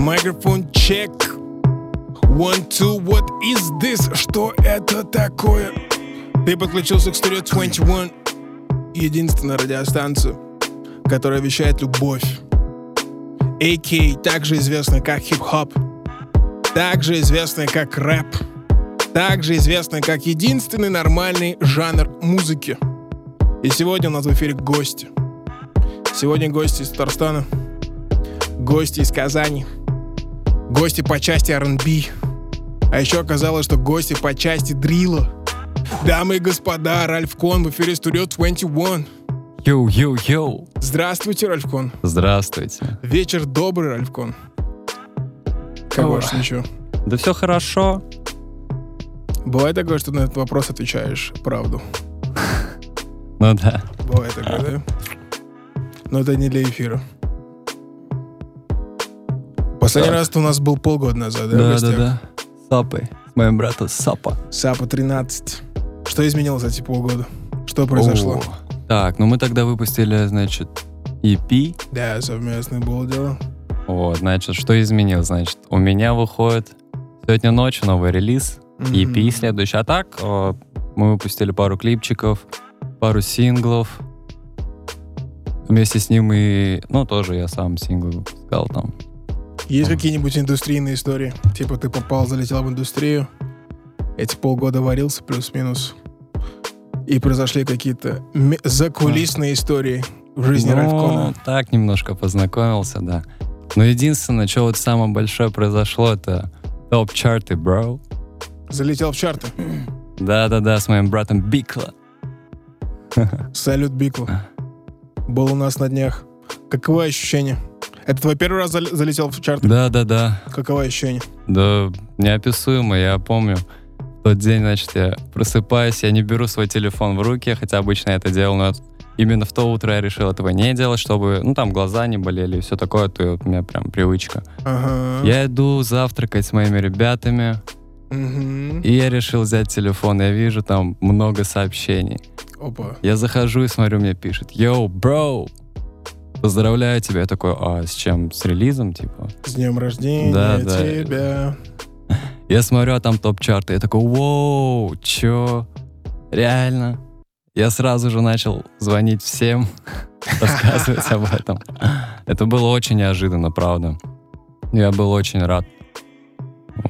Microphone check. One, two, what is this? Что это такое? Ты подключился к Studio 21, единственная радиостанция, которая вещает любовь. AK, также известная как хип-хоп, также известная как рэп, также известная как единственный нормальный жанр музыки. И сегодня у нас в эфире гости. Сегодня гости из Татарстана, гости из Казани, гости по части R&B, а еще оказалось, что гости по части дрила. Дамы и господа, Ральф Кон в эфире Studio 21. Йоу-йоу-йоу. Здравствуйте, Ральф Кон. Здравствуйте. Вечер добрый, Ральф Кон. Как ваше ничего? Да все хорошо. Бывает такое, что на этот вопрос отвечаешь правду? Ну да. Бывает такое, да? Но это не для эфира. Последний раз у нас был полгода назад, да? Да, да, да. Сапы. С моим братом Сапа. Сапа 13. Что изменилось за эти полгода? Что произошло? О. Так, ну мы тогда выпустили, значит, EP. Да, совместное было дело. Вот, значит, что изменилось? Значит, у меня выходит сегодня ночью новый релиз. EP Мгм. следующий. А так, э, мы выпустили пару клипчиков, пару синглов. Вместе с ним и, ну, тоже я сам синглы выпускал там. Есть какие-нибудь индустрийные истории? Типа ты попал, залетел в индустрию, эти полгода варился плюс-минус, и произошли какие-то закулисные истории в жизни ну, Ральфкона. так немножко познакомился, да. Но единственное, что вот самое большое произошло, это топ-чарты, бро. Залетел в чарты. Да-да-да, с моим братом Бикла. Салют, Бикл. Был у нас на днях. Каково ощущение? Это твой первый раз зал- залетел в чарты? Да-да-да. Каково ощущение? Да, неописуемо, я помню. В тот день, значит, я просыпаюсь, я не беру свой телефон в руки, хотя обычно я это делал, но именно в то утро я решил этого не делать, чтобы, ну, там, глаза не болели и все такое, то вот у меня прям привычка. Ага. Я иду завтракать с моими ребятами, Мгм. и я решил взять телефон, я вижу там много сообщений. Опа. Я захожу и смотрю, мне пишет, «Йоу, бро, поздравляю тебя». Я такой, а с чем? С релизом, типа? С днем рождения Да, да. тебя. Я смотрю, а там топ-чарты. Я такой, «Воу, чё? Реально?» Я сразу же начал звонить всем, рассказывать об этом. Это было очень неожиданно, правда. Я был очень рад.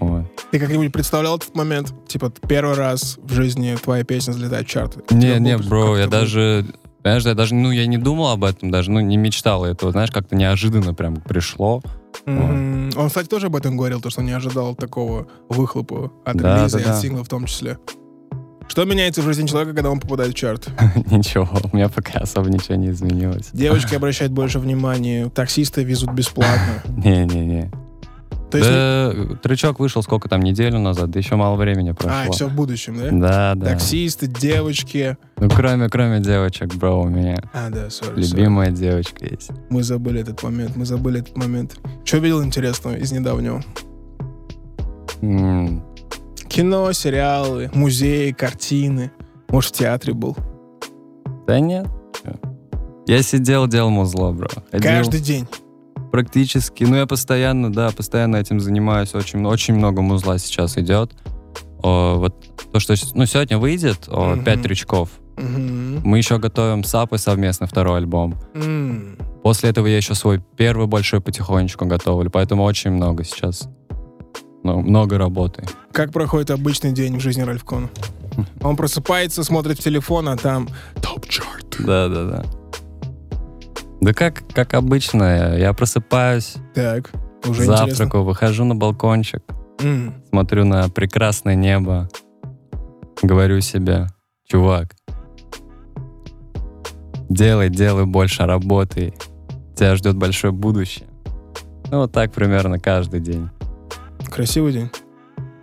Вот. Ты как-нибудь представлял этот момент? Типа, первый раз в жизни твоя песня взлетает в чарты? Не, не, бро, я даже, понимаешь, я даже, ну, я не думал об этом даже, ну, не мечтал этого, знаешь, как-то неожиданно прям пришло. М, Он, кстати, тоже об этом говорил, то, что не ожидал такого выхлопа от Да, релиза да, и от да. сингла в том числе. Что меняется в жизни человека, когда он попадает в чарт? Ничего, у меня пока особо ничего не изменилось. Девочки обращают больше внимания, таксисты везут бесплатно. Не-не-не. То есть, Да, трючок вышел сколько там, неделю назад, да еще мало времени а, прошло. все в будущем, да? Да, да. Таксисты, девочки. Ну, кроме, кроме девочек, бро, у меня А, да, сори, любимая девочка есть. Мы забыли этот момент, мы забыли этот момент. Что видел интересного из недавнего? М, Кино, сериалы, музеи, картины. Может, в театре был. Да нет. Я сидел, делал музло, бро. Ходил Каждый день. Практически. Ну, я постоянно, да, постоянно этим занимаюсь. Очень, очень много музла сейчас идет. О, вот то, что ну, сегодня выйдет, о, Мгм. пять трючков. Мгм. Мы еще готовим с Апой совместно второй альбом. М. После этого я еще свой первый большой потихонечку готовлю, поэтому очень много сейчас. Ну, много работы. Как проходит обычный день в жизни Ральфкона? Он просыпается, смотрит в телефон, а там топ-чарт. Да-да-да. Да как, как обычно, я просыпаюсь, Так, уже интересно. завтракаю, выхожу на балкончик, М. смотрю на прекрасное небо, говорю себе, чувак, делай, делай больше работы, тебя ждет большое будущее. Ну, вот так примерно каждый день. Красивый день.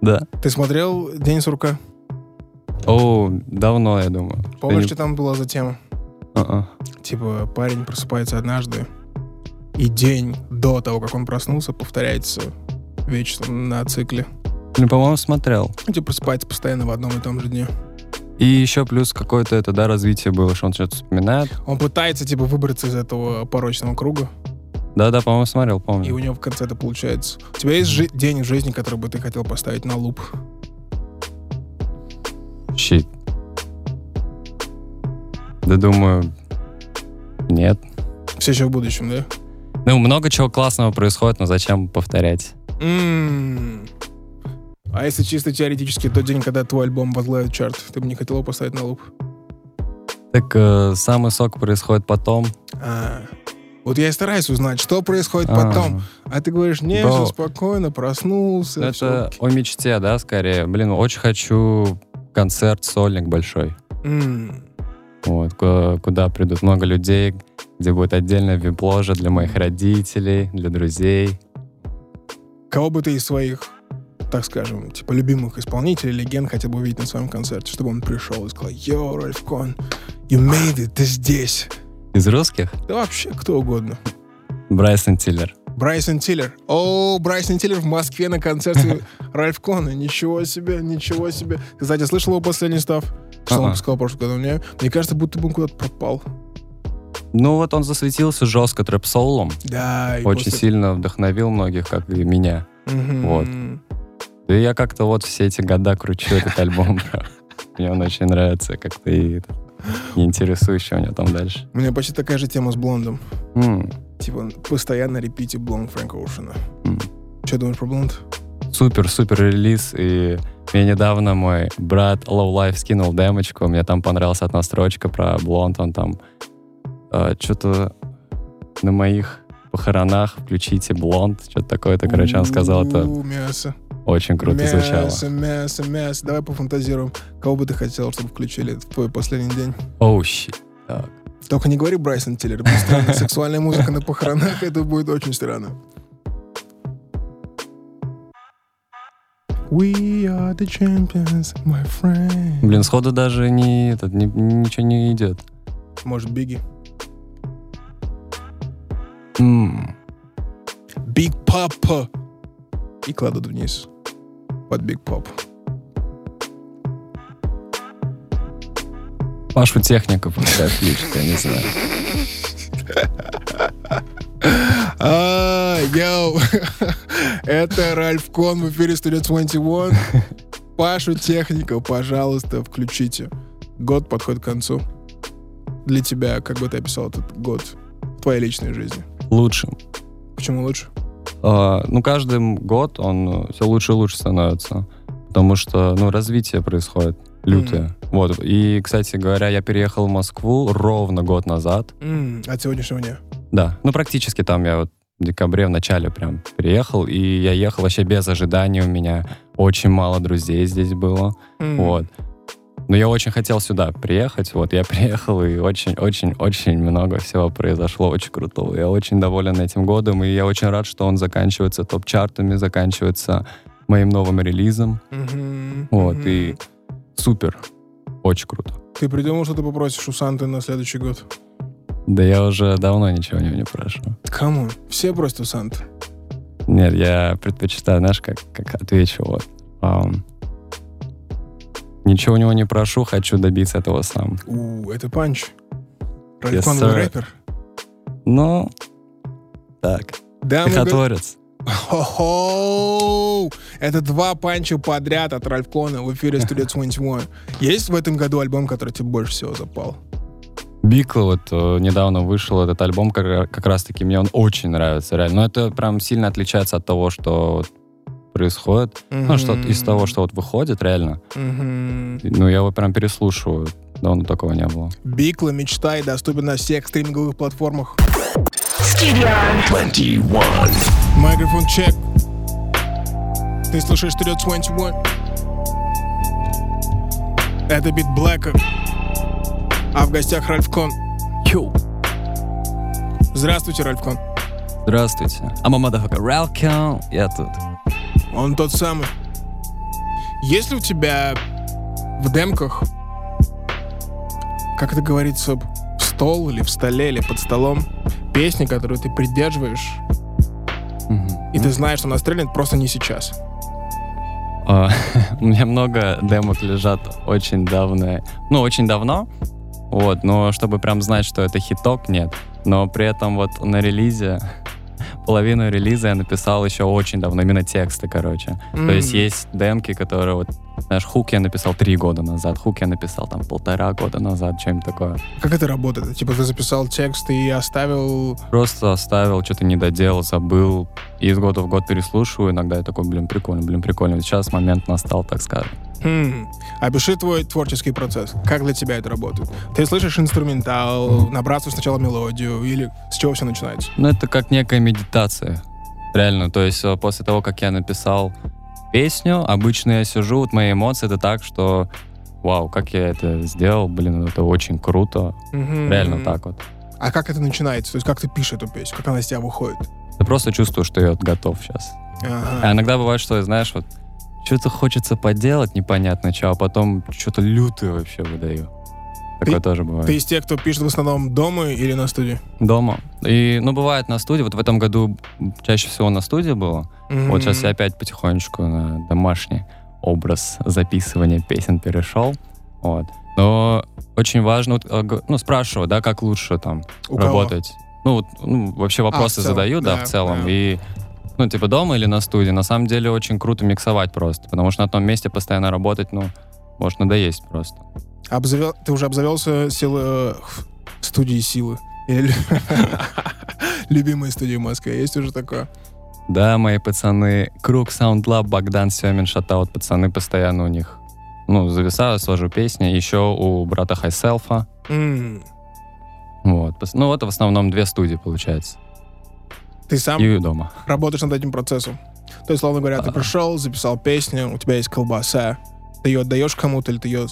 Да. Ты смотрел «День сурка»? О, давно, я думаю. Помнишь, что там была за тема? А-а. Типа, парень просыпается однажды, и день до того, как он проснулся, повторяется вечно на цикле. Ну, по-моему, смотрел. Типа просыпается постоянно в одном и том же дне. И еще плюс какое-то это, да, развитие было, что он что-то вспоминает. Он пытается, типа, выбраться из этого порочного круга. Да-да, по-моему, смотрел, И помню. у него в конце это получается. У тебя есть жи- день в жизни, который бы ты хотел поставить на луп? Щит. Да думаю, нет. Все еще в будущем, да? Ну, много чего классного происходит, но зачем повторять? М. А если чисто теоретически тот день, когда твой альбом возглавит чарт, ты бы не хотел его поставить на луп? Так э, самый сок происходит потом. А, Вот я и стараюсь узнать, что происходит А, потом. А ты говоришь, не, Да. все спокойно, проснулся. ну, Это о мечте, да, скорее. Блин, очень хочу концерт сольник большой. М. Вот, ку- куда придут много людей, где будет отдельная вип-ложа для моих родителей, для друзей. Кого бы ты из своих, так скажем, типа любимых исполнителей, легенд хотел бы увидеть на своем концерте, чтобы он пришел и сказал, йоу, Ральф Кон, you made it, ты здесь. Из русских? Да вообще, кто угодно. Брайсон Тиллер. Брайсон Тиллер. О, Брайсон Тиллер в Москве на концерте Ральф Кона. Ничего себе, ничего себе. Ты, кстати, слышал его последний став? Что он А-а. сказал в прошлом году? Мне, мне кажется, будто бы он куда-то пропал. Ну вот он засветился жестко трэп-соулом. Да, Очень после- сильно вдохновил многих, как и меня. Мгм. Вот. И я как-то вот все эти года кручу этот альбом. Мне он очень нравится, как-то и у него там дальше. У меня почти такая же тема с Блондом. Типа, постоянно репите Блонд Фрэнка Оушена. Что думаешь про Блонд? Супер, супер релиз. И мне недавно мой брат Low Life скинул демочку. Мне там понравилась одна строчка про блонд. Он там что-то на моих похоронах включите блонд. Что-то такое-то, короче, он сказал. Это мясо. очень круто звучало. Мясо, мясо, мясо. Давай пофантазируем. Кого бы ты хотел, чтобы включили в твой последний день? Оу, щит. Так. Только не говори Брайсон Тиллер. Сексуальная музыка на похоронах, это будет очень странно. We are the champions, my friend. Блин, сходу даже не, этот, не- ничего не идет. Может, Бигги? Big Papa. И кладут вниз. Под Big Pop. Пашу пускай включит, я не знаю. А, йоу. Это Ральф Кон в эфире Studio 21. Пашу техника, пожалуйста, включите. Год подходит к концу. Для тебя, как бы ты описал этот год в твоей личной жизни? Лучшим. Почему лучше? А, ну, каждый год он все лучше и лучше становится. Потому что, ну, развитие происходит лютое. Вот. И, кстати говоря, я переехал в Москву ровно год назад. М, от сегодняшнего дня. Да. Ну, практически там я вот в декабре, в начале прям переехал. И я ехал вообще без ожиданий. У меня очень мало друзей здесь было. М. Вот. Но я очень хотел сюда приехать. Вот я приехал, и очень-очень-очень много всего произошло очень крутого. Я очень доволен этим годом, и я очень рад, что он заканчивается топ-чартами, заканчивается моим новым релизом. Мгм, Вот, мгм. и супер. Очень круто. Ты придумал, что ты попросишь у Санты на следующий год? Да я уже давно ничего у него не прошу. Кому? Все просят у Санты. Нет, я предпочитаю, знаешь, как, как отвечу, вот. ам, ничего у него не прошу, хочу добиться этого сам. У, это панч. Yes, Ральф Кон был sir. рэпер. Ну, так, Да, мы стихотворец. Хо-хо! Это два панча подряд от Ральф Клона в эфире Studio 21. Есть в этом году альбом, который тебе больше всего запал? Бикла вот э, недавно вышел этот альбом, как, как раз-таки мне он очень нравится, реально. Но это прям сильно отличается от того, что происходит. Ну, что из того, что вот выходит, реально. Мгм. Ну, я его прям переслушиваю. Давно такого не было. Бикла, мечтай, доступен на всех стриминговых платформах. Микрофон чек. Ты слушаешь Studio 21. Это бит Блэка. А в гостях Ральф Кон. Йоу. Здравствуйте, Ральф Кон. Здравствуйте. I'm a motherfucker. Welcome. Я тут. Он тот самый. Есть ли у тебя в демках, как это говорится, в стол или в столе, или под столом, песни, которую ты придерживаешь, и ты знаешь, что она стрельнет просто не сейчас? А, У меня много демок лежат очень давно. Ну, очень давно. Вот, но чтобы прям знать, что это хиток, нет. Но при этом вот на релизе половину релиза я написал еще очень давно, именно тексты, короче. То есть есть демки, которые вот, знаешь, хук я написал три года назад, хук я написал там полтора года назад, что-нибудь такое. Как это работает? Типа ты записал текст и оставил... Просто оставил, что-то не доделал, забыл, и из года в год переслушиваю, иногда я такой, блин, прикольно, блин, прикольно. Сейчас момент настал, так скажем. Хм. Опиши твой творческий процесс. Как для тебя это работает? Ты слышишь инструментал, набрасываешь сначала мелодию, или с чего все начинается? Ну, это как некая медитация. Реально, то есть э, после того, как я написал песню, обычно я сижу, вот мои эмоции это так, что вау, как я это сделал, блин, это очень круто. Мгм. Реально так вот. А как это начинается? То есть как ты пишешь эту песню? Как она из тебя выходит? Ты просто чувствую, что я вот готов сейчас. А Ага. иногда бывает, что, знаешь, вот что-то хочется поделать непонятно что, а потом что-то лютое вообще выдаю. Такое тоже бывает. Ты из тех, кто пишет в основном дома или на студии? Дома. И, ну, бывает на студии. Вот в этом году чаще всего на студии было. Вот сейчас я опять потихонечку на домашний образ записывания песен перешел. Вот. Но очень важно, г- ну, спрашиваю, да, как лучше там У кого? работать. Ну, вот, ну, вообще вопросы в целом, задаю, да, да, в целом. да. И, ну, типа дома или на студии. На самом деле очень круто миксовать просто, потому что на одном месте постоянно работать, ну, может надоесть просто. Обзавел... Ты уже обзавелся силы... э, студии силы? Или... Любимые студии в Москве. Есть уже такое? Да, мои пацаны, Круг, Sound Lab, Богдан, Семин, Шатаут, пацаны постоянно у них. Ну, зависаю, сложу песни. Еще у брата Хайселфа. М. Вот. Ну, это в основном две студии, получается. Ты сам И дома. работаешь над этим процессом? То есть, словно говоря, ты А. пришел, записал песню, у тебя есть колбаса, ты ее отдаешь кому-то, или ты ее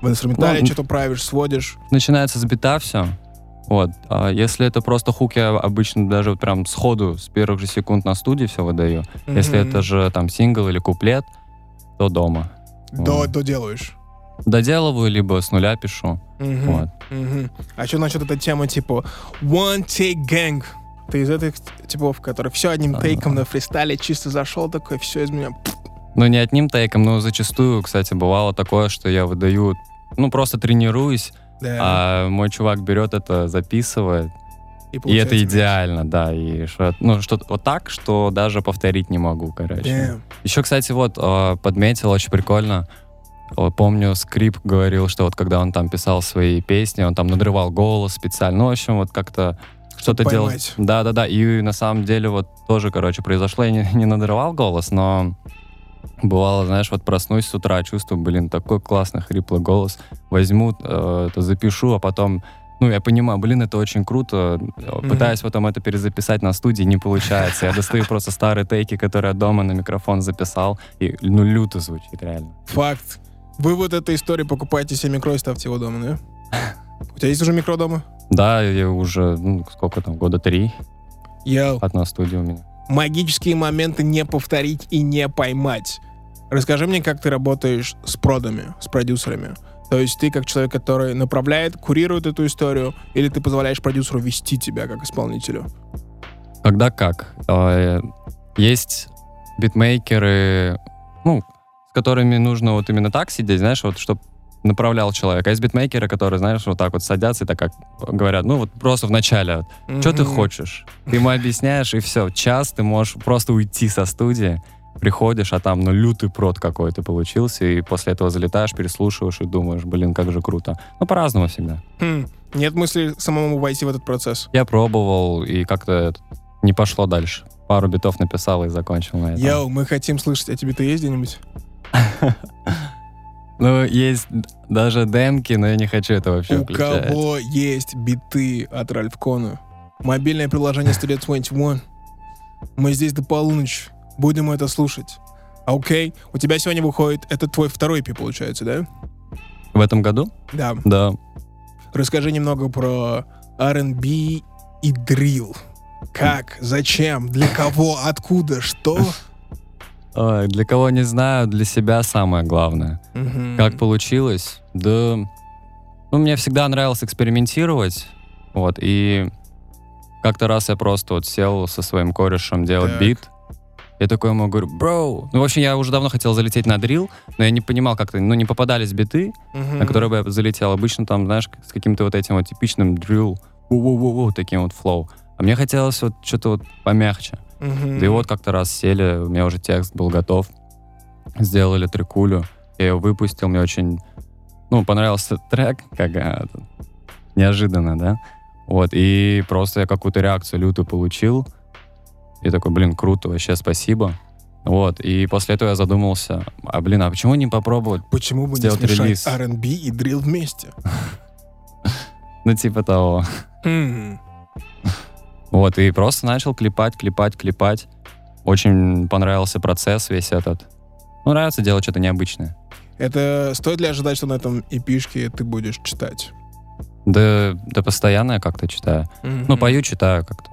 в инструментале Ну, что-то правишь, сводишь? Начинается с бита все. Вот. А если это просто хук, я обычно даже вот прям сходу, с первых же секунд на студии все выдаю. Если Мгм. это же там сингл или куплет, то дома. До, вот. доделаешь. Доделываю, либо с нуля пишу. Мгм. Вот. Мгм. А что насчет этой темы, типа One Take Gang? Ты из этих типов, которые все одним А. тейком на фристайле чисто зашел такой, все из меня. Ну, не одним тейком, но зачастую, кстати, бывало такое, что я выдаю, ну, просто тренируюсь, Да. а мой чувак берет это, записывает, и получается это мяч. идеально, да, и что, ну, что вот так, что даже повторить не могу, короче. Damn. Еще, кстати, вот э, подметил, очень прикольно, Э, помню, Скрип говорил, что вот когда он там писал свои песни, он там надрывал голос специально, ну, в общем, вот как-то что-то делал. поймать. Да-да-да, и на самом деле вот тоже, короче, произошло, я не, не надрывал голос, но бывало, знаешь, вот проснусь с утра, чувствую, блин, такой классный хриплый голос, возьму, э, это запишу, а потом ну, я понимаю, блин, это очень круто. Пытаюсь потом это перезаписать на студии, не получается. Я достаю просто старые тейки, которые я дома на микрофон записал, и, ну, люто звучит, реально. Факт. Вы вот этой истории покупаете себе микро и ставьте его дома, да? У тебя есть уже микро дома? Да, я уже, ну, сколько там, года три, Йоу. одна студия у меня. Магические моменты не повторить и не поймать. Расскажи мне, как ты работаешь с продами, с продюсерами. То есть ты как человек, который направляет, курирует эту историю, или ты позволяешь продюсеру вести тебя как исполнителю? Когда как? Э, Есть битмейкеры, ну, с которыми нужно вот именно так сидеть, знаешь, вот, чтобы направлял человека. А есть битмейкеры, которые, знаешь, вот так вот садятся и так как говорят, ну, вот просто в начале, что ты хочешь? Ты ему объясняешь, и все. Час ты можешь просто уйти со студии, приходишь, а там, ну, лютый прод какой-то получился, и после этого залетаешь, переслушиваешь и думаешь, блин, как же круто. Ну, по-разному всегда. Хм, Нет мысли самому войти в этот процесс? Я пробовал, и как-то не пошло дальше. Пару битов написал и закончил на этом. Йоу, мы хотим слышать, а тебе-то есть где-нибудь? Ну, есть даже демки, но я не хочу это вообще У включать. кого есть биты от Ральф Кона? Мобильное приложение Studio 21. Мы здесь до полуночи. Будем это слушать. Окей? У тебя сегодня выходит... Это твой второй EP, получается, да? В этом году? Да. Да. Расскажи немного про R&B и дрил. Как? Зачем? Для кого? Откуда? Что? Ой, для кого не знаю, для себя самое главное. Мгм. Как получилось? Да, ну, мне всегда нравилось экспериментировать, вот, и как-то раз я просто вот сел со своим корешем делать Так. бит, я такой ему говорю, бро, ну, в общем, я уже давно хотел залететь на дрил, но я не понимал как-то, ну, не попадались биты, Мгм. на которые бы я залетел. Обычно там, знаешь, с каким-то вот этим вот типичным дрил, таким вот флоу. А мне хотелось вот что-то вот помягче. Мгм. Да и вот как-то раз сели, у меня уже текст был готов, сделали трекулю, я ее выпустил, мне очень, ну, понравился трек, как а, неожиданно, да, вот, и просто я какую-то реакцию лютую получил, и такой, блин, круто, вообще спасибо, вот, и после этого я задумался, а, блин, а почему не попробовать, Почему бы не смешать релиз. R&B и дрил вместе? ну, типа того. Вот, и просто начал клепать, клепать, клепать, очень понравился процесс весь этот, ну, нравится делать что-то необычное. Это стоит ли ожидать, что на этом эпишке ты будешь читать? Да, да постоянно я как-то читаю. Ну, пою, читаю как-то.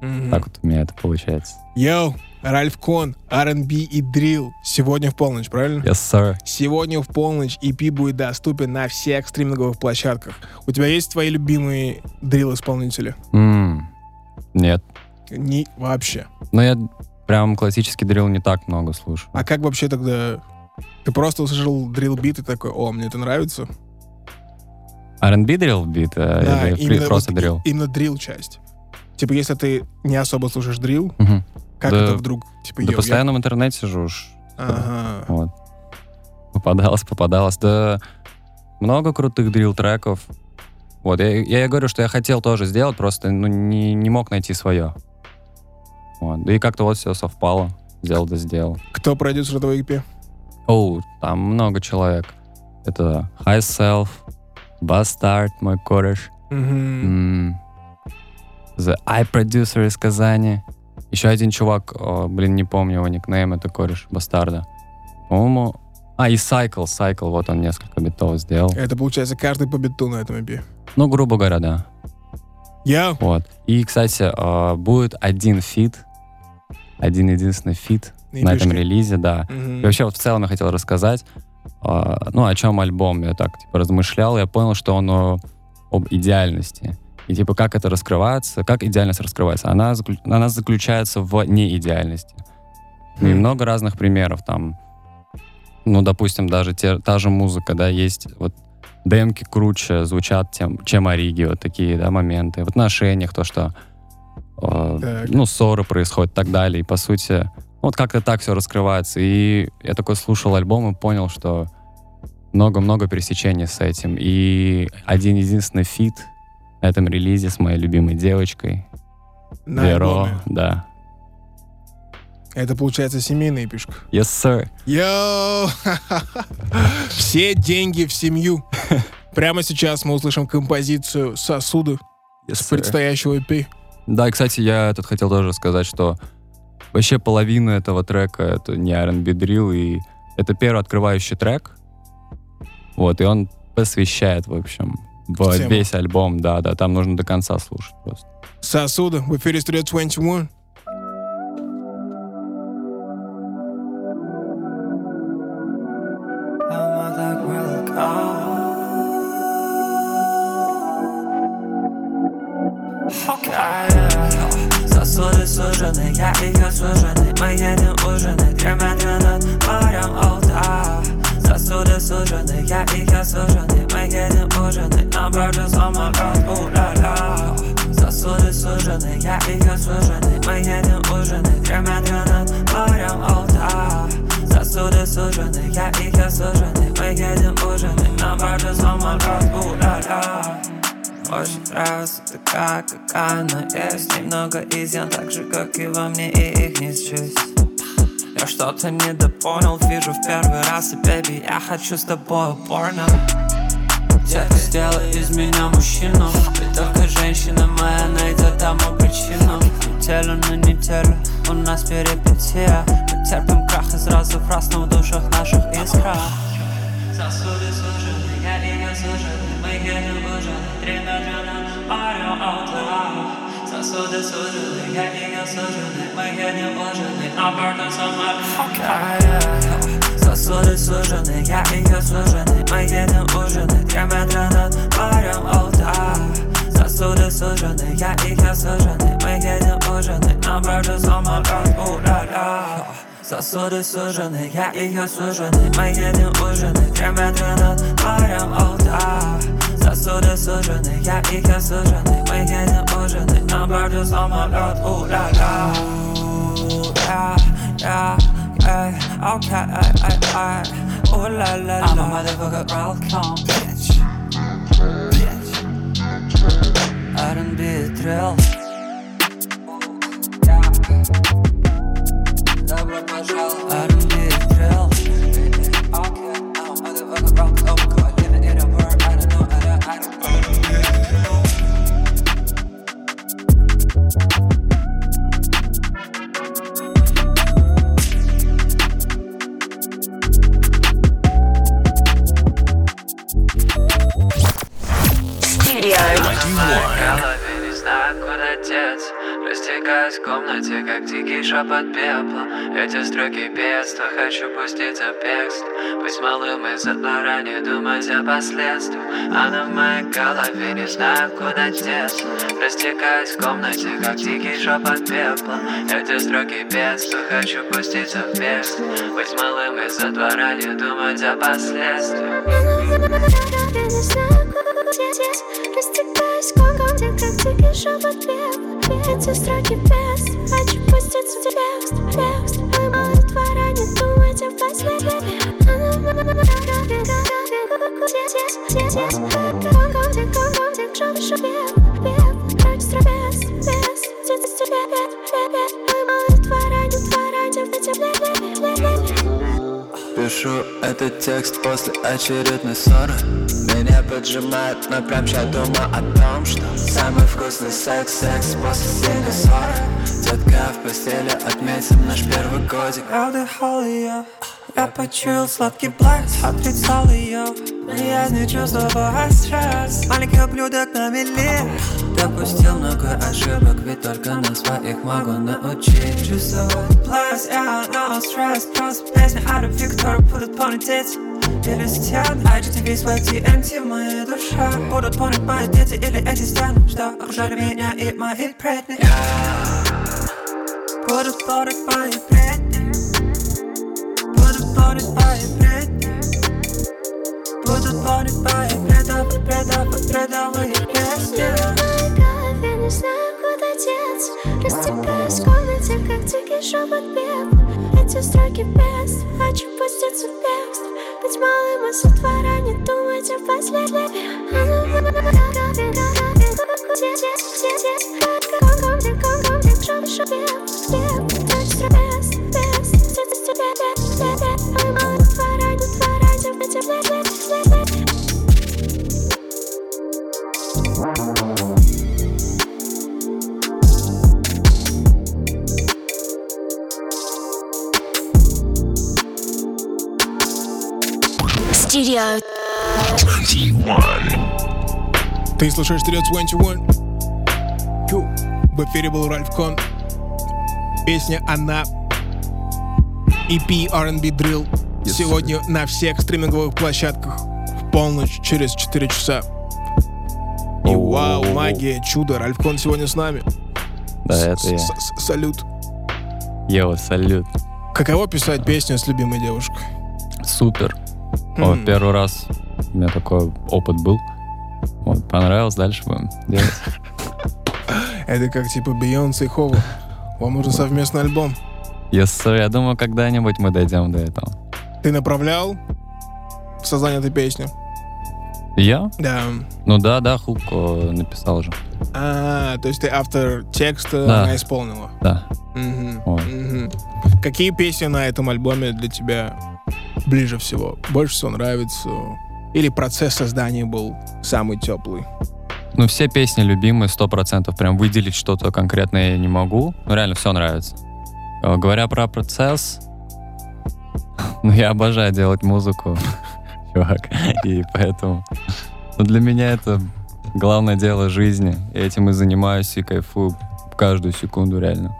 Мгм. Так вот у меня это получается. Йоу, Ральф Кон, R&B и дрил. Сегодня в полночь, правильно? Yes, sir. Сегодня в полночь EP будет доступен на всех стриминговых площадках. У тебя есть твои любимые дрил-исполнители? М, Нет. Не вообще. Но я прям классический дрил не так много слушаю. А как вообще тогда... Ты просто услышал дрил бит и такой, о, мне это нравится? R&B дрил бит Да, или просто вот дрил? Именно дрил часть. Типа, если ты не особо слушаешь дрил, Мгм. как Да- это вдруг, типа, Да йоу, я- постоянно в интернете сижу уж. Ага. Вот. Попадалось, попадалось. Да много крутых дрил треков. Вот, я, я говорю, что я хотел тоже сделать, просто ну, не, не мог найти свое. Вот. Да и как-то вот все совпало. Сделал да сделал. Кто продюсер этого EP? Оу, там много человек. Это High Self, Bastard, мой кореш, м, The I Producer из Казани. Еще один чувак, о, блин, не помню его никнейм, это кореш Бастарда. По-моему... А, и Cycle, Cycle, вот он несколько битов сделал. Это, получается, каждый по биту на этом EP. Ну, грубо говоря, да. Я? Вот. И, кстати, э, будет один фит, один единственный фит на этом релизе, да. Мгм. И вообще, вот в целом я хотел рассказать, а, ну, о чем альбом. Я так, типа, размышлял, я понял, что он об идеальности. И, типа, как это раскрывается, как идеальность раскрывается. Она, она заключается в неидеальности. Ну, И Хм. много разных примеров там. Ну, допустим, даже те- та же музыка, да, есть вот демки круче звучат, тем, чем Ориги, вот такие, да, моменты. В отношениях то, что э, Так. ну, ссоры происходят и так далее. И, по сути, вот как-то так все раскрывается. И я такой слушал альбом и понял, что много-много пересечений с этим. И один единственный фит на этом релизе с моей любимой девочкой. На Веро, альбоме. да. Это, получается, семейная эпишка. Yes, sir. Йоу! Все деньги в семью. Прямо сейчас мы услышим композицию «Сосуды» Yes, с предстоящего EP. Да, кстати, я тут хотел тоже сказать, что вообще половина этого трека — это не R&B drill, и это первый открывающий трек. Вот, и он посвящает, в общем, Тему. весь альбом, да-да, там нужно до конца слушать просто. «Сосуды» в эфире Studio 21. Что-то недопонял, вижу в первый раз И, бэби, я хочу с тобой порно. Детка, сделай из меня мужчину. Ведь только женщина моя найдет тому причину. Неделю на неделю у нас перипетия. Мы терпим крах из раза в раз, но в душах наших искра. Сосуды сужены, я ее сужены Мы едем ужины, три метра над морем Алта Сосуды сужены, я ее сужены Мы едем ужины, на борту самолета Сосуды сужены, я ее сужены Мы едем ужины, три метра над морем Алта Сосуды сужены, я ее сужены Мы едем ужины, на борту самолета У-ля-ля Сосуды сужены, я ее сужены Мы едем ужины, три метра над морем Алта Сосуды сужены, я и я сужены Мы едем ужинать на борту самолет У-ля-ля Yeah, yeah, yeah, okay, ay, ay, ay. Ooh la la la. I'm a motherfucker welcome, bitch. Bitch. R&B drill. Yeah. Добро пожаловать. О последствиях Она в моей голове, не знаю, куда деться. Растекаюсь в комнате, как дикий шепот пепла. Эти строки бедства, хочу пуститься в бегство Быть малым и за двора не думать о последствиях. Я не знаю, куда здесь Растекаюсь кругом, где как дикий шепот пепла. Эти строки без Хочу пуститься в текст, Пишу этот текст после очередной ссоры. Меня поджимает, но прям сейчас думаю о том, что Самый вкусный секс, секс после сильной ссоры. Детка в постели, отметим наш первый годик. Вдыхал ее, я почуял сладкий блэкс Отрицал ее, но я не чувствовал стресс Маленький ублюдок на мели Допустил много ошибок, ведь только на своих могу научить. Чувствовать блэкс, я no стресс Просто песня о любви, которую будут помнить дети. Или стен IGTV свой TNT в моей душе. Будут помнить мои дети или эти стены Что окружали меня и мои предки. Будут помнить мои предки. Будут помнить мои предовые песни голове не знаю, куда деться Растекаюсь в комнате, как дикий шепот пепла Эти строки без Хочу пуститься в бегство Быть малым со двора, не думать о последствиях Кругом, Ты слушаешь Studio 21. Ю. В эфире был Ральф Кон. Песня «Она». EP R&B Drill. Yes, Сегодня на всех стриминговых площадках в полночь через 4 часа. И Оу. вау, магия, чудо. Ральф Кон сегодня с нами. Да, С- это я. Салют. Йоу, салют. Каково писать песню с любимой девушкой? Супер. О, М. первый раз у меня такой опыт был. Вот, понравилось, дальше будем делать. Это как типа Бейонсе и Хова. Вам нужен совместный альбом. Yes, sir. я думаю, когда-нибудь мы дойдем до этого. Ты направлял в создание этой песни? Я? Да. Ну да, да, Хук написал же. А, то есть ты автор текста, Да. она исполнила. Да. Мгм, Вот. мгм. Какие песни на этом альбоме для тебя ближе всего? Больше всего нравится? Или процесс создания был самый теплый? Ну, все песни любимые, сто процентов. Прям выделить что-то конкретное я не могу. Ну, реально, все нравится. Э, Говоря про процесс, ну, я обожаю делать музыку, чувак. И поэтому ну, для меня это главное дело жизни. Я этим и занимаюсь, и кайфую каждую секунду, реально.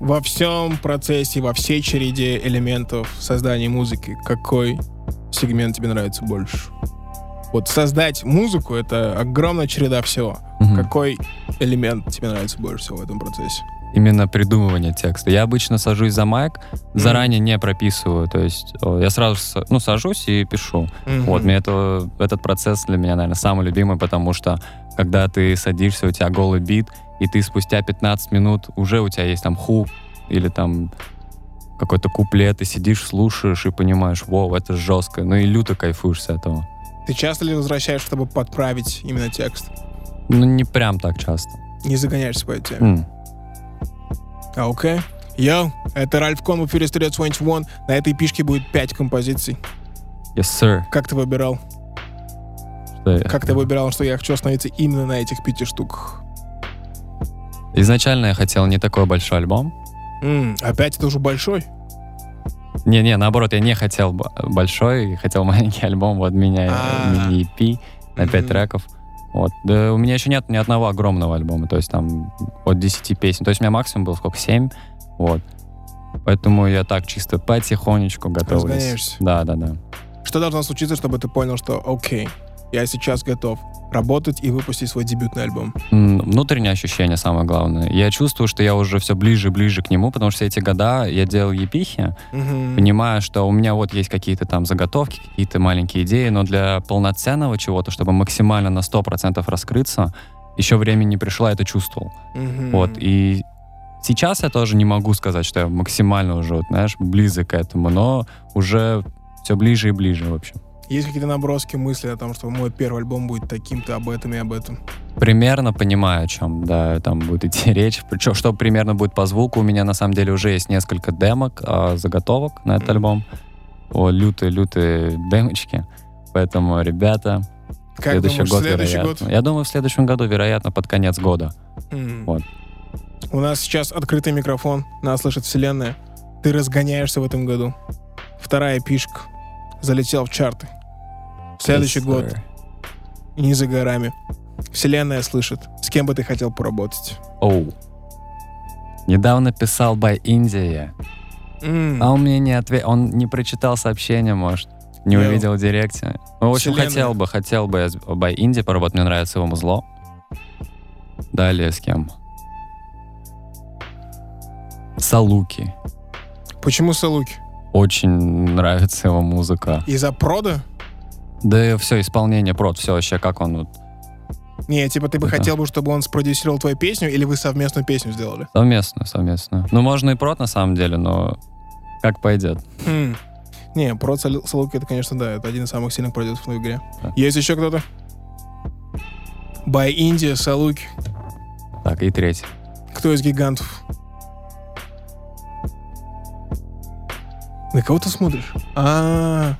Во всем процессе, во всей череде элементов создания музыки, какой сегмент тебе нравится больше? Вот создать музыку — это огромная череда всего. Мгм. Какой элемент тебе нравится больше всего в этом процессе? именно придумывание текста. Я обычно сажусь за майк, заранее не прописываю. То есть я сразу ну, сажусь и пишу. Мгм. Вот, мне это, этот процесс для меня, наверное, самый любимый, потому что когда ты садишься, у тебя голый бит, и ты спустя 15 минут уже у тебя есть там хук или там какой-то куплет, ты сидишь, слушаешь и понимаешь, вау, это жестко. Ну и люто кайфуешь с этого. Ты часто ли возвращаешь, чтобы подправить именно текст? Ну, не прям так часто. Не загоняешься по этой теме. А, окей. Йоу, это Ральф Кон в эфире Studio 21. На этой пишке будет 5 композиций. Yes, sir. Как ты выбирал? Что я- Как ты выбирал, что я хочу остановиться именно на этих пяти штуках? Изначально я хотел не такой большой альбом. М, опять это уже большой? Не-не, наоборот, я не хотел большой, хотел маленький альбом, вот меня А. мини-EP на 5 Мгм. треков. Вот. Да у меня еще нет ни одного огромного альбома, то есть там от 10 песен. То есть у меня максимум был сколько, 7? Вот. Поэтому я так чисто потихонечку готовлюсь. Разгоняешься. Да, да, да. Что должно случиться, чтобы ты понял, что окей, я сейчас готов работать и выпустить свой дебютный альбом? Внутреннее ощущение самое главное. Я чувствую, что я уже все ближе и ближе к нему, потому что все эти года я делал епихи, Мгм. понимая, что у меня вот есть какие-то там заготовки, какие-то маленькие идеи, но для полноценного чего-то, чтобы максимально на 100% раскрыться, еще время не пришло, я это чувствовал. Мгм. Вот, и сейчас я тоже не могу сказать, что я максимально уже, вот, знаешь, близок к этому, но уже все ближе и ближе, в общем. Есть какие-то наброски, мысли о том, что мой первый альбом будет таким-то, об этом и об этом? Примерно понимаю, о чем, да, там будет идти речь. Причем, что примерно будет по звуку, у меня на самом деле уже есть несколько демок, а, заготовок на этот Мгм. альбом. О, лютые-лютые демочки. Поэтому, ребята, Как следующий думаешь, год, следующий вероятно. год? Я думаю, в следующем году, вероятно, под конец года. М. Вот. У нас сейчас открытый микрофон, нас слышит вселенная. Ты разгоняешься в этом году. Вторая пишка. Залетел в чарты. Следующий год. И не за горами. Вселенная слышит. С кем бы ты хотел поработать? Оу. Недавно писал by Индия, М. а он мне не ответил, он не прочитал сообщение, может, не Йоу. увидел в директе. Ну, в общем, Вселенная. хотел бы, хотел бы я с by Индия поработать, мне нравится его музло. Далее с кем? Салуки. Почему Салуки? Очень нравится его музыка. Из-за прода? Да все, исполнение прод, все вообще, как он вот Не, типа ты бы Это- хотел бы, чтобы он спродюсировал твою песню, или вы совместную песню сделали? совместно, совместно. Ну, можно и прод на самом деле, но как пойдет. Хм. Не, прод Салуки, это, конечно, да, это один из самых сильных продюсеров в игре. Да. Есть еще кто-то? By India, Салуки. Так, и третий. Кто из гигантов? На кого ты смотришь? А,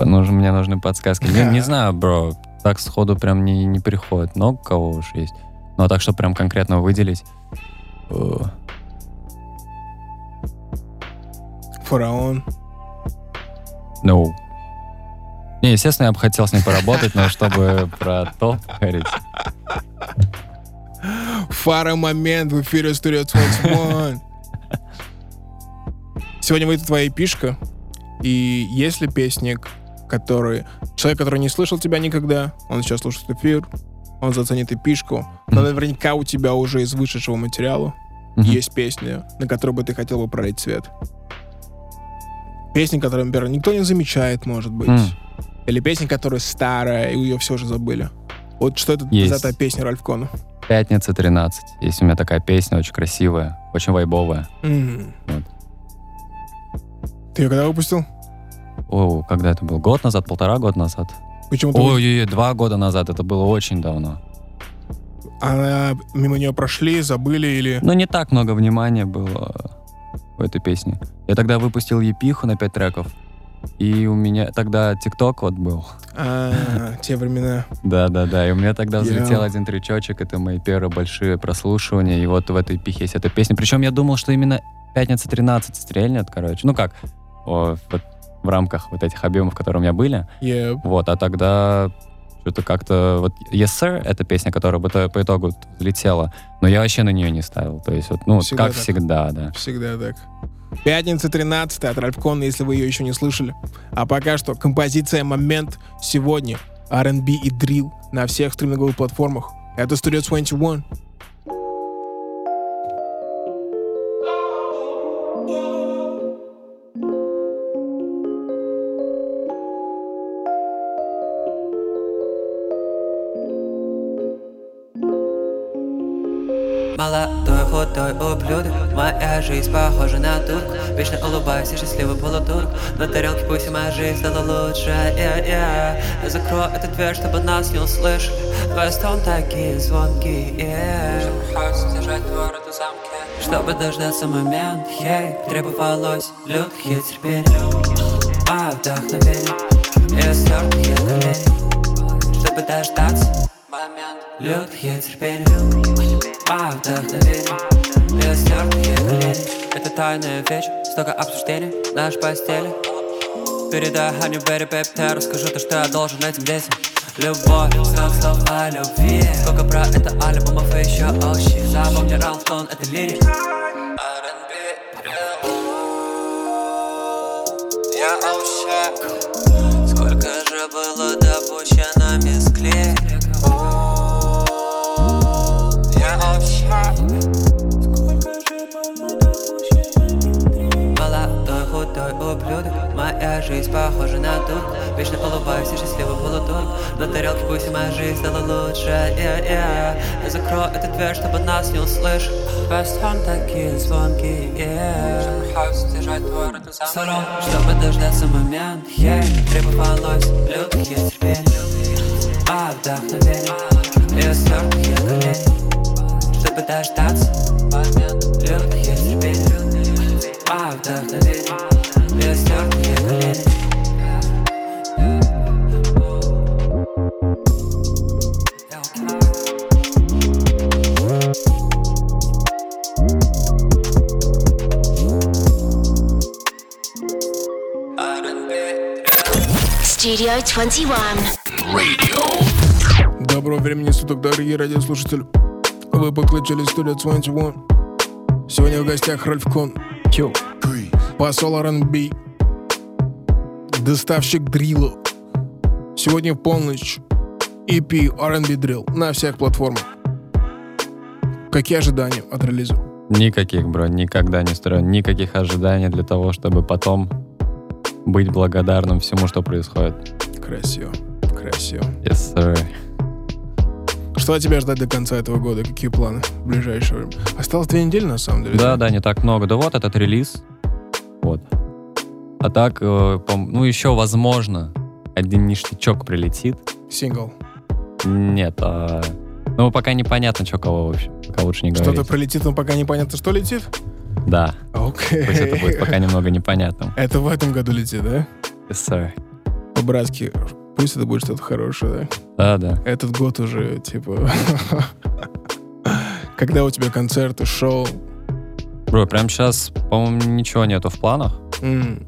Нужно, мне нужны подсказки. Не, не знаю, бро, так сходу прям не, не приходит. Много кого уж есть. Ну, а так, что прям конкретно выделить. фараон. No. Не, естественно, я бы хотел с ним поработать, но чтобы про то говорить. Фара момент в эфире Studio 21. Сегодня выйдет твоя пишка. И если песни, который... Человек, который не слышал тебя никогда, он сейчас слушает эфир, он заценит эпишку, но Мгм. наверняка у тебя уже из вышедшего материала Мгм. есть песни, на которые бы ты хотел бы пролить свет. Песни, которые, например, никто не замечает, может быть. М. Или песня, которая старая, и ее все уже забыли. Вот что это Есть. за та песня Ральф Кона? Пятница 13. Есть у меня такая песня, очень красивая, очень вайбовая. М. Вот. Ты ее когда выпустил? О, когда это был? Год назад, полтора года назад? Почему-то Ой-ой-ой, два года назад, это было очень давно. она мимо нее прошли, забыли или... Но не так много внимания было в этой песне. Я тогда выпустил епиху на пять треков, и у меня тогда ТикТок вот был. А, те времена. Да-да-да, и у меня тогда взлетел один трючочек, это мои первые большие прослушивания, и вот в этой епихе есть эта песня. Причем я думал, что именно «Пятница 13» стрельнет, короче. Ну как, вот в рамках вот этих объемов, которые у меня были. Yep. Вот, а тогда что-то как-то... Вот «Yes, sir» — это песня, которая бы по итогу взлетела, но я вообще на нее не ставил. То есть вот, ну, Всегда как так. всегда, да. Всегда так. Пятница 13 от Ральф Кона, если вы ее еще не слышали. А пока что композиция «Момент» сегодня. R&B и дрил на всех стриминговых платформах. Это Studio 21. Молодой худой ублюдок Моя жизнь похожа на турку Вечно улыбаюсь и счастливый полутурк На тарелке пусть и моя жизнь стала лучше yeah, yeah. Я закрою эту дверь, чтобы нас не услышали Твои стон такие звонкие yeah. Чтобы дождаться момент yeah. Требовалось лютое терпение Мое вдохновение И стертые колени Чтобы дождаться момент Лютое терпение Мое вдохновение стертые колени Это тайная вещь Столько обсуждений в нашей постели. Передай Ханю Берри Пепте Расскажу то, что я должен этим детям. Любовь, слов, слов о любви. Сколько про это альбомов и еще ощи Запомни Ралстон, это лирик. Я Сколько же было допущено Жизнь похожа на турку Вечно улыбаюсь и счастливый полутурк На тарелке пусть моя жизнь стала лучше. Yeah, yeah. Я закрою эту дверь, чтобы нас не услышали Твой такие звонкие. Yeah. чтобы дождаться момент yeah. Требовалось лютое терпение Мое вдохновение И стертые колени Чтобы дождаться момент Лютое терпение Мое вдохновение И стертые колени Studio 21. Доброго времени суток, дорогие радиослушатели. Вы подключили студию 21. Сегодня в гостях Ральф Кон. Чё? Посол R&B. Доставщик дрила. Сегодня в полночь. EP R&B Drill на всех платформах. Какие ожидания от релиза? Никаких, бро, никогда не строю никаких ожиданий для того, чтобы потом быть благодарным всему, что происходит. Красиво, красиво. Yes, sir. Что тебя ждать до конца этого года? Какие планы в ближайшее время? Осталось две недели, на самом деле. Да, да, не так много. Да вот этот релиз. Вот. А так, э, ну еще, возможно, один ништячок прилетит. Сингл. Нет, а... Ну, пока непонятно, что кого, в общем. Пока лучше не Что-то говорить. прилетит, но пока непонятно, что летит? Да, Окей. пусть это будет пока немного непонятным. Это в этом году летит, да? Yes, sir. По-братски, пусть это будет что-то хорошее, да? Да, да. Этот год уже, типа... Когда у тебя концерты, шоу? Бро, прям сейчас, по-моему, ничего нету в планах. М,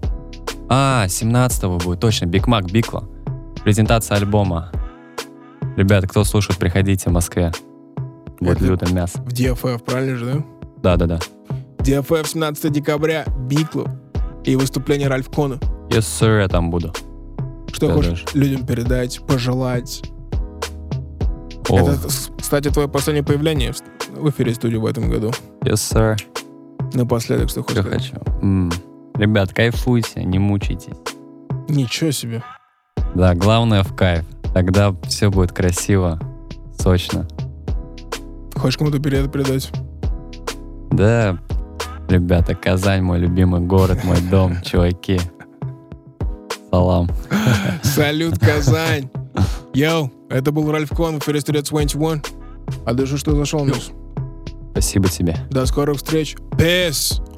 А, 17-го будет, точно, Биг Мак, Бикла. Презентация альбома. Ребята, кто слушает, приходите в Москве. Будет лютое мясо. В DFF, правильно же, да? Да-да-да. DFF 17 декабря, Биклу и выступление Ральф Кона. Yes, sir, я там буду. Что Да, хочешь людям передать, пожелать? О, Это, кстати, твое последнее появление в эфире студии в этом году. yes, sir. Напоследок, что хочешь Что сказать? хочу. М. Ребят, кайфуйте, не мучайтесь. Ничего себе. Да, главное в кайф. Тогда все будет красиво, сочно. Хочешь кому-то привет передать? Да, ребята, Казань мой любимый город, мой дом, чуваки. Салам. Салют, Казань! Йоу, это был Ральф Кон в эфире студия 21. А дышу, что зашел, Миш. Спасибо тебе. До скорых встреч. Peace!